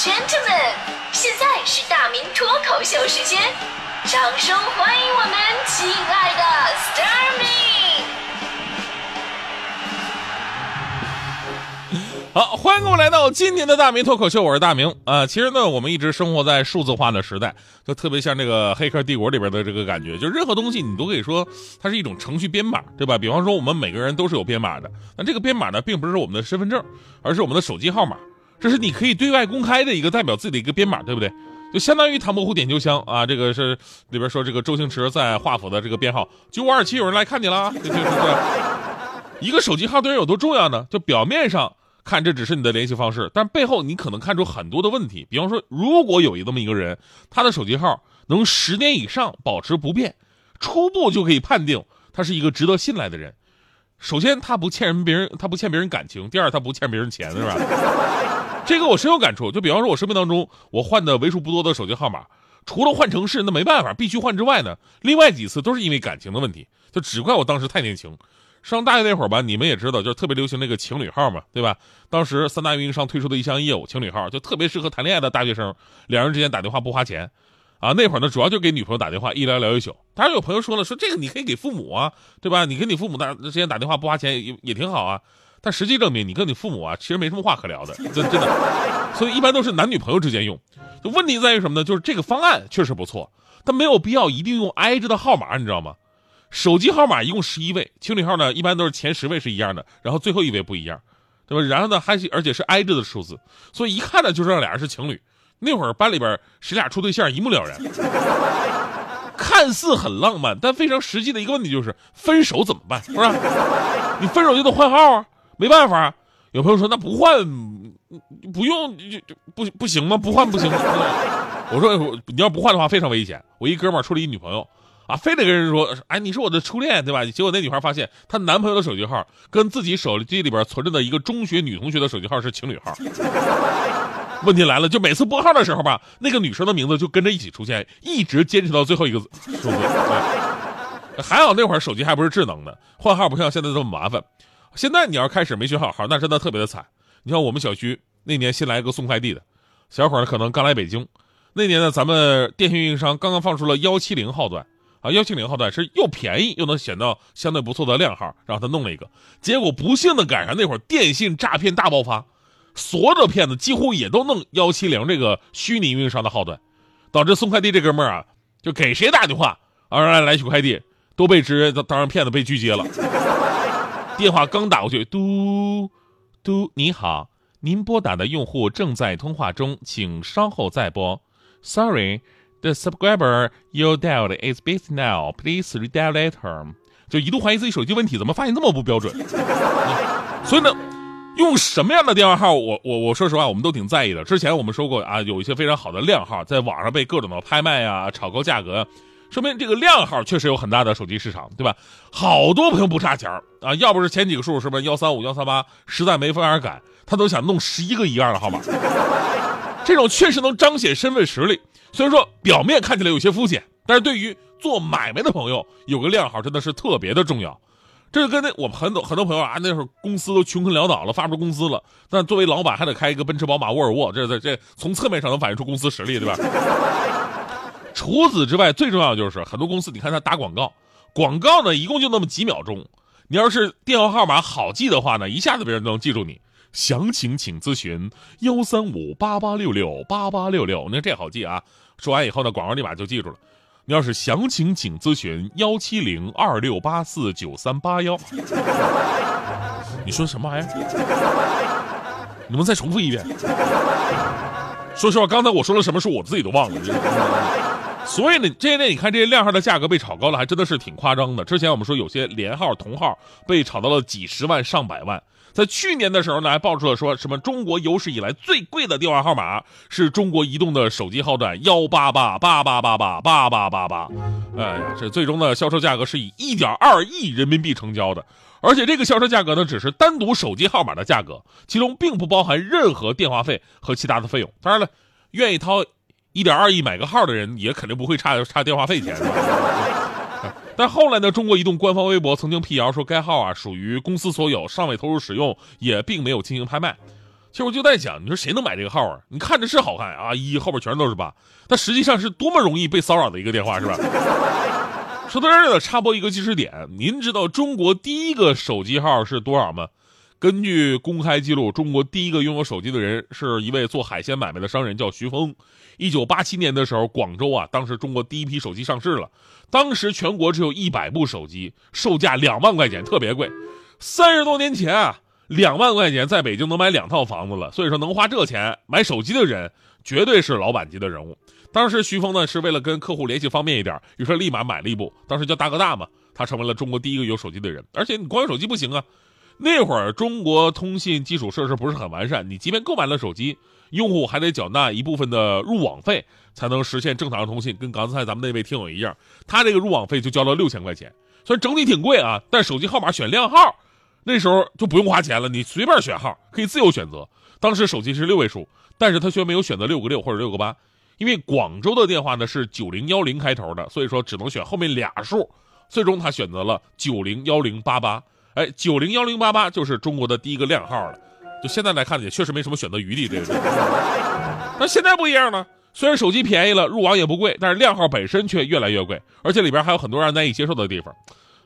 gentlemen，现在是大明脱口秀时间，掌声欢迎我们亲爱的 s t a r m y 好，欢迎各位来到今天的大明脱口秀，我是大明啊。其实呢，我们一直生活在数字化的时代，就特别像这个《黑客帝国》里边的这个感觉，就任何东西你都可以说它是一种程序编码，对吧？比方说我们每个人都是有编码的，那这个编码呢，并不是我们的身份证，而是我们的手机号码。这是你可以对外公开的一个代表自己的一个编码，对不对？就相当于唐伯虎点秋香啊，这个是里边说这个周星驰在华府的这个编号九五二七，有人来看你了，就是一个手机号对人有多重要呢？就表面上看这只是你的联系方式，但背后你可能看出很多的问题。比方说，如果有一这么一个人，他的手机号能十年以上保持不变，初步就可以判定他是一个值得信赖的人。首先，他不欠人别人，他不欠别人感情；第二，他不欠别人钱，是吧？这个我深有感触。就比方说，我生命当中我换的为数不多的手机号码，除了换城市那没办法必须换之外呢，另外几次都是因为感情的问题。就只怪我当时太年轻。上大学那会儿吧，你们也知道，就是特别流行那个情侣号嘛，对吧？当时三大运营商推出的一项业务，情侣号就特别适合谈恋爱的大学生，两人之间打电话不花钱。啊，那会儿呢，主要就给女朋友打电话，一聊聊一宿。当然有朋友说了，说这个你可以给父母啊，对吧？你跟你父母打之间打电话不花钱也也挺好啊。但实际证明，你跟你父母啊，其实没什么话可聊的，真真的。所以一般都是男女朋友之间用。就问题在于什么呢？就是这个方案确实不错，但没有必要一定用挨着的号码，你知道吗？手机号码一共十一位，情侣号呢一般都是前十位是一样的，然后最后一位不一样，对吧？然后呢还而且是挨着的数字，所以一看呢就知道俩人是情侣。那会儿班里边谁俩处对象一目了然，看似很浪漫，但非常实际的一个问题就是分手怎么办？是吧？你分手就得换号啊。没办法，有朋友说那不换，不用就就不不行吗？不换不行。我说你要不换的话非常危险。我一哥们儿处了一女朋友，啊，非得跟人说，哎，你是我的初恋，对吧？结果那女孩发现她男朋友的手机号跟自己手机里边存着的一个中学女同学的手机号是情侣号。问题来了，就每次拨号的时候吧，那个女生的名字就跟着一起出现，一直坚持到最后一个数字。还好那会儿手机还不是智能的，换号不像现在这么麻烦。现在你要开始没学好号，那真的特别的惨。你像我们小区那年新来一个送快递的小伙儿，可能刚来北京。那年呢，咱们电信运营商刚刚放出了幺七零号段啊，幺七零号段是又便宜又能选到相对不错的靓号，让他弄了一个。结果不幸的赶上那会儿电信诈骗大爆发，所有的骗子几乎也都弄幺七零这个虚拟运营商的号段，导致送快递这哥们儿啊，就给谁打电话啊让来取快递，都被直接当成骗子被拒接了。电话刚打过去，嘟嘟，你好，您拨打的用户正在通话中，请稍后再拨。Sorry, the subscriber you dialed is busy now. Please redial later. 就一度怀疑自己手机问题，怎么发现这么不标准？所以呢，用什么样的电话号，我我我说实话，我们都挺在意的。之前我们说过啊，有一些非常好的靓号，在网上被各种的拍卖啊，炒高价格。说明这个靓号确实有很大的手机市场，对吧？好多朋友不差钱啊，要不是前几个数是不是幺三五幺三八，实在没法赶，他都想弄十一个一样的号码。这种确实能彰显身份实力，虽然说表面看起来有些肤浅，但是对于做买卖的朋友，有个靓号真的是特别的重要。这就跟那我们很多很多朋友啊，那时候公司都穷困潦倒了，发不出工资了，但作为老板还得开一个奔驰、宝马、沃尔沃，这这这从侧面上能反映出公司实力，对吧？除此之外，最重要的就是很多公司，你看他打广告，广告呢一共就那么几秒钟，你要是电话号码好记的话呢，一下子别人都能记住你。详情请咨询幺三五八八六六八八六六，那这好记啊。说完以后呢，广告立马就记住了。你要是详情请咨询幺七零二六八四九三八幺。你说什么玩意儿？你们再重复一遍。说实话，刚才我说了什么是，我自己都忘了。所以呢，这些年你看这些靓号的价格被炒高了，还真的是挺夸张的。之前我们说有些连号同号被炒到了几十万上百万。在去年的时候呢，还爆出了说什么中国有史以来最贵的电话号码是中国移动的手机号段幺八八八八八八八八八八。哎呀，这最终的销售价格是以一点二亿人民币成交的，而且这个销售价格呢，只是单独手机号码的价格，其中并不包含任何电话费和其他的费用。当然了，愿意掏。一点二亿买个号的人也肯定不会差差电话费钱，但后来呢，中国移动官方微博曾经辟谣说该号啊属于公司所有，尚未投入使用，也并没有进行拍卖。其实我就在想，你说谁能买这个号啊？你看着是好看啊，一后边全都是八，但实际上是多么容易被骚扰的一个电话，是吧？说到这儿呢，插播一个知识点，您知道中国第一个手机号是多少吗？根据公开记录，中国第一个拥有手机的人是一位做海鲜买卖的商人，叫徐峰。一九八七年的时候，广州啊，当时中国第一批手机上市了。当时全国只有一百部手机，售价两万块钱，特别贵。三十多年前啊，两万块钱在北京能买两套房子了。所以说，能花这钱买手机的人，绝对是老板级的人物。当时徐峰呢，是为了跟客户联系方便一点，于是立马买了一部，当时叫大哥大嘛。他成为了中国第一个有手机的人。而且你光有手机不行啊。那会儿中国通信基础设施不是很完善，你即便购买了手机，用户还得缴纳一部分的入网费，才能实现正常的通信。跟刚才咱们那位听友一样，他这个入网费就交了六千块钱，虽然整体挺贵啊，但手机号码选靓号，那时候就不用花钱了，你随便选号，可以自由选择。当时手机是六位数，但是他却没有选择六个六或者六个八，因为广州的电话呢是九零幺零开头的，所以说只能选后面俩数，最终他选择了九零幺零八八。哎，九零幺零八八就是中国的第一个靓号了。就现在来看，也确实没什么选择余地，这个。但现在不一样了，虽然手机便宜了，入网也不贵，但是靓号本身却越来越贵，而且里边还有很多让人难以接受的地方。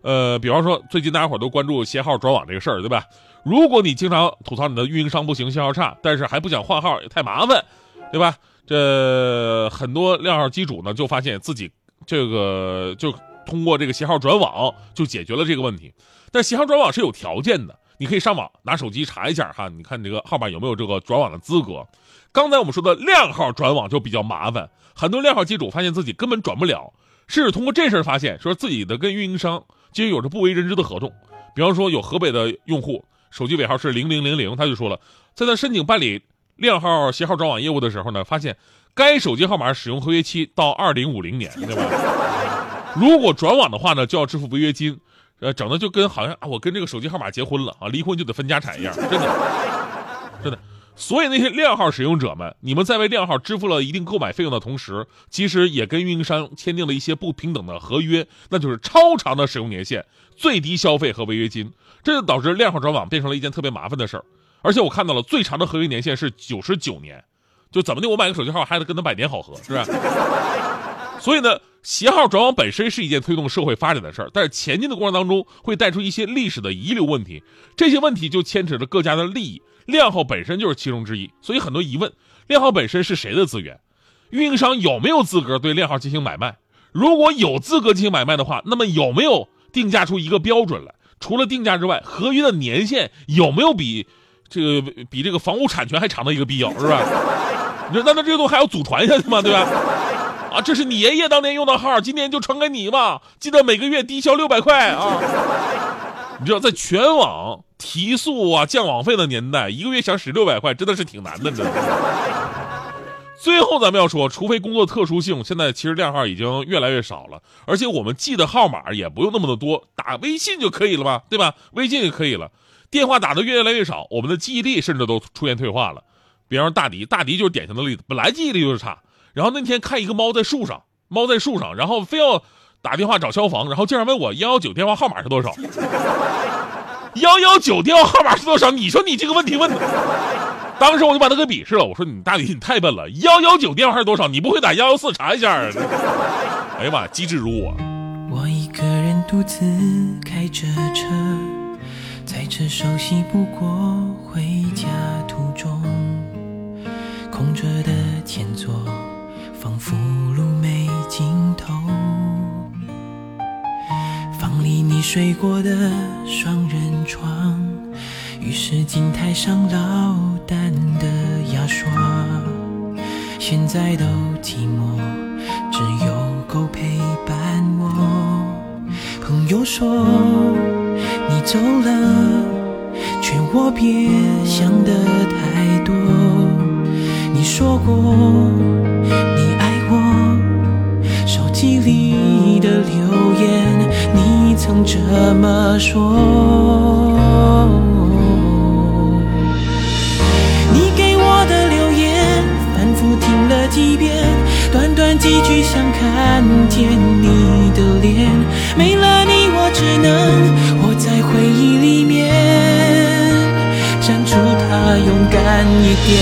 呃，比方说，最近大家伙都关注携号转网这个事儿，对吧？如果你经常吐槽你的运营商不行，信号差，但是还不想换号，也太麻烦，对吧？这很多靓号机主呢，就发现自己这个就通过这个携号转网就解决了这个问题。但携号转网是有条件的，你可以上网拿手机查一下哈，你看你这个号码有没有这个转网的资格。刚才我们说的靓号转网就比较麻烦，很多靓号机主发现自己根本转不了，甚至通过这事儿发现说自己的跟运营商其实有着不为人知的合同。比方说有河北的用户，手机尾号是零零零零，他就说了，在他申请办理靓号携号转网业务的时候呢，发现该手机号码使用合约期到二零五零年，对吧？如果转网的话呢，就要支付违约金。呃，整的就跟好像啊，我跟这个手机号码结婚了啊，离婚就得分家产一样，真的，真的。所以那些靓号使用者们，你们在为靓号支付了一定购买费用的同时，其实也跟运营商签订了一些不平等的合约，那就是超长的使用年限、最低消费和违约金，这就导致靓号转网变成了一件特别麻烦的事儿。而且我看到了最长的合约年限是九十九年，就怎么的，我买个手机号还得跟他百年好合，是吧？所以呢，携号转网本身是一件推动社会发展的事儿，但是前进的过程当中会带出一些历史的遗留问题，这些问题就牵扯着各家的利益，靓号本身就是其中之一，所以很多疑问：靓号本身是谁的资源？运营商有没有资格对靓号进行买卖？如果有资格进行买卖的话，那么有没有定价出一个标准来？除了定价之外，合约的年限有没有比这个比这个房屋产权还长的一个必要，是吧？你说那那这个东西还要祖传下去吗？对吧？啊，这是你爷爷当年用的号，今年就传给你吧。记得每个月低消六百块啊！你知道，在全网提速啊、降网费的年代，一个月想使六百块，真的是挺难的，你知道吗？最后咱们要说，除非工作特殊性，现在其实靓号已经越来越少了，而且我们记的号码也不用那么的多，打微信就可以了吧？对吧？微信也可以了，电话打的越来越少，我们的记忆力甚至都出现退化了。比方说大迪，大迪就是典型的例子，本来记忆力就是差。然后那天看一个猫在树上，猫在树上，然后非要打电话找消防，然后竟然问我幺幺九电话号码是多少？幺幺九电话号码是多少？你说你这个问题问的，当时我就把他给鄙视了。我说你大李你太笨了，幺幺九电话是多少？你不会打幺幺四查一下？哎呀妈，机智如我。我一个人独自开着车，在这熟悉不过回家途中，空着的前座。福路没尽头，房里你睡过的双人床，浴室镜台上老淡的牙刷，现在都寂寞，只有狗陪伴我。朋友说你走了，劝我别想得太多。你说过。机里的留言，你曾这么说。你给我的留言，反复听了几遍，短短几句想看见你的脸，没了你我只能活在回忆里面。删除它，勇敢一点，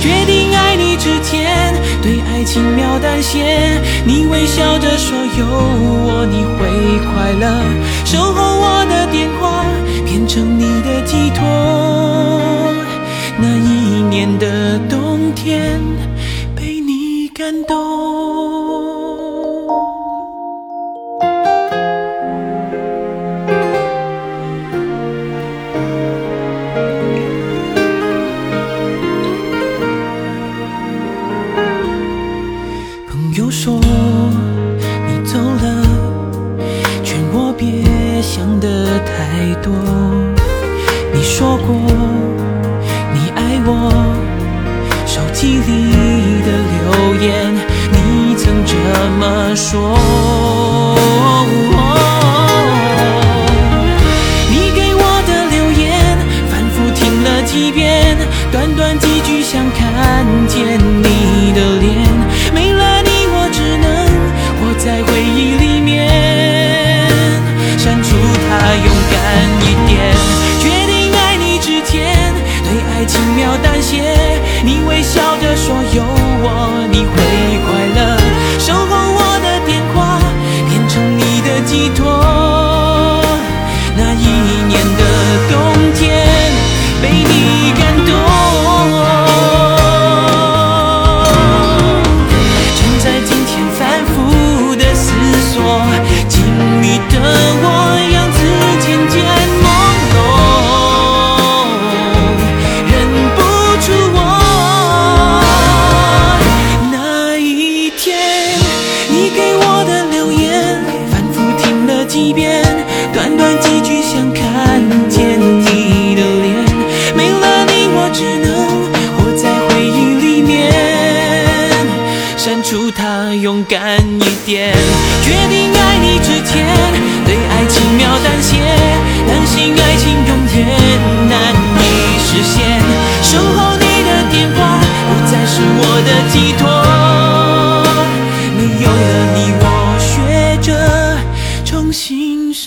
决定爱你之前。对爱轻描淡写你微笑着说有我你会快乐。守候我的电话变成你的寄托。那一年的冬天被你感动我担心。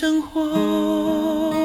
生活。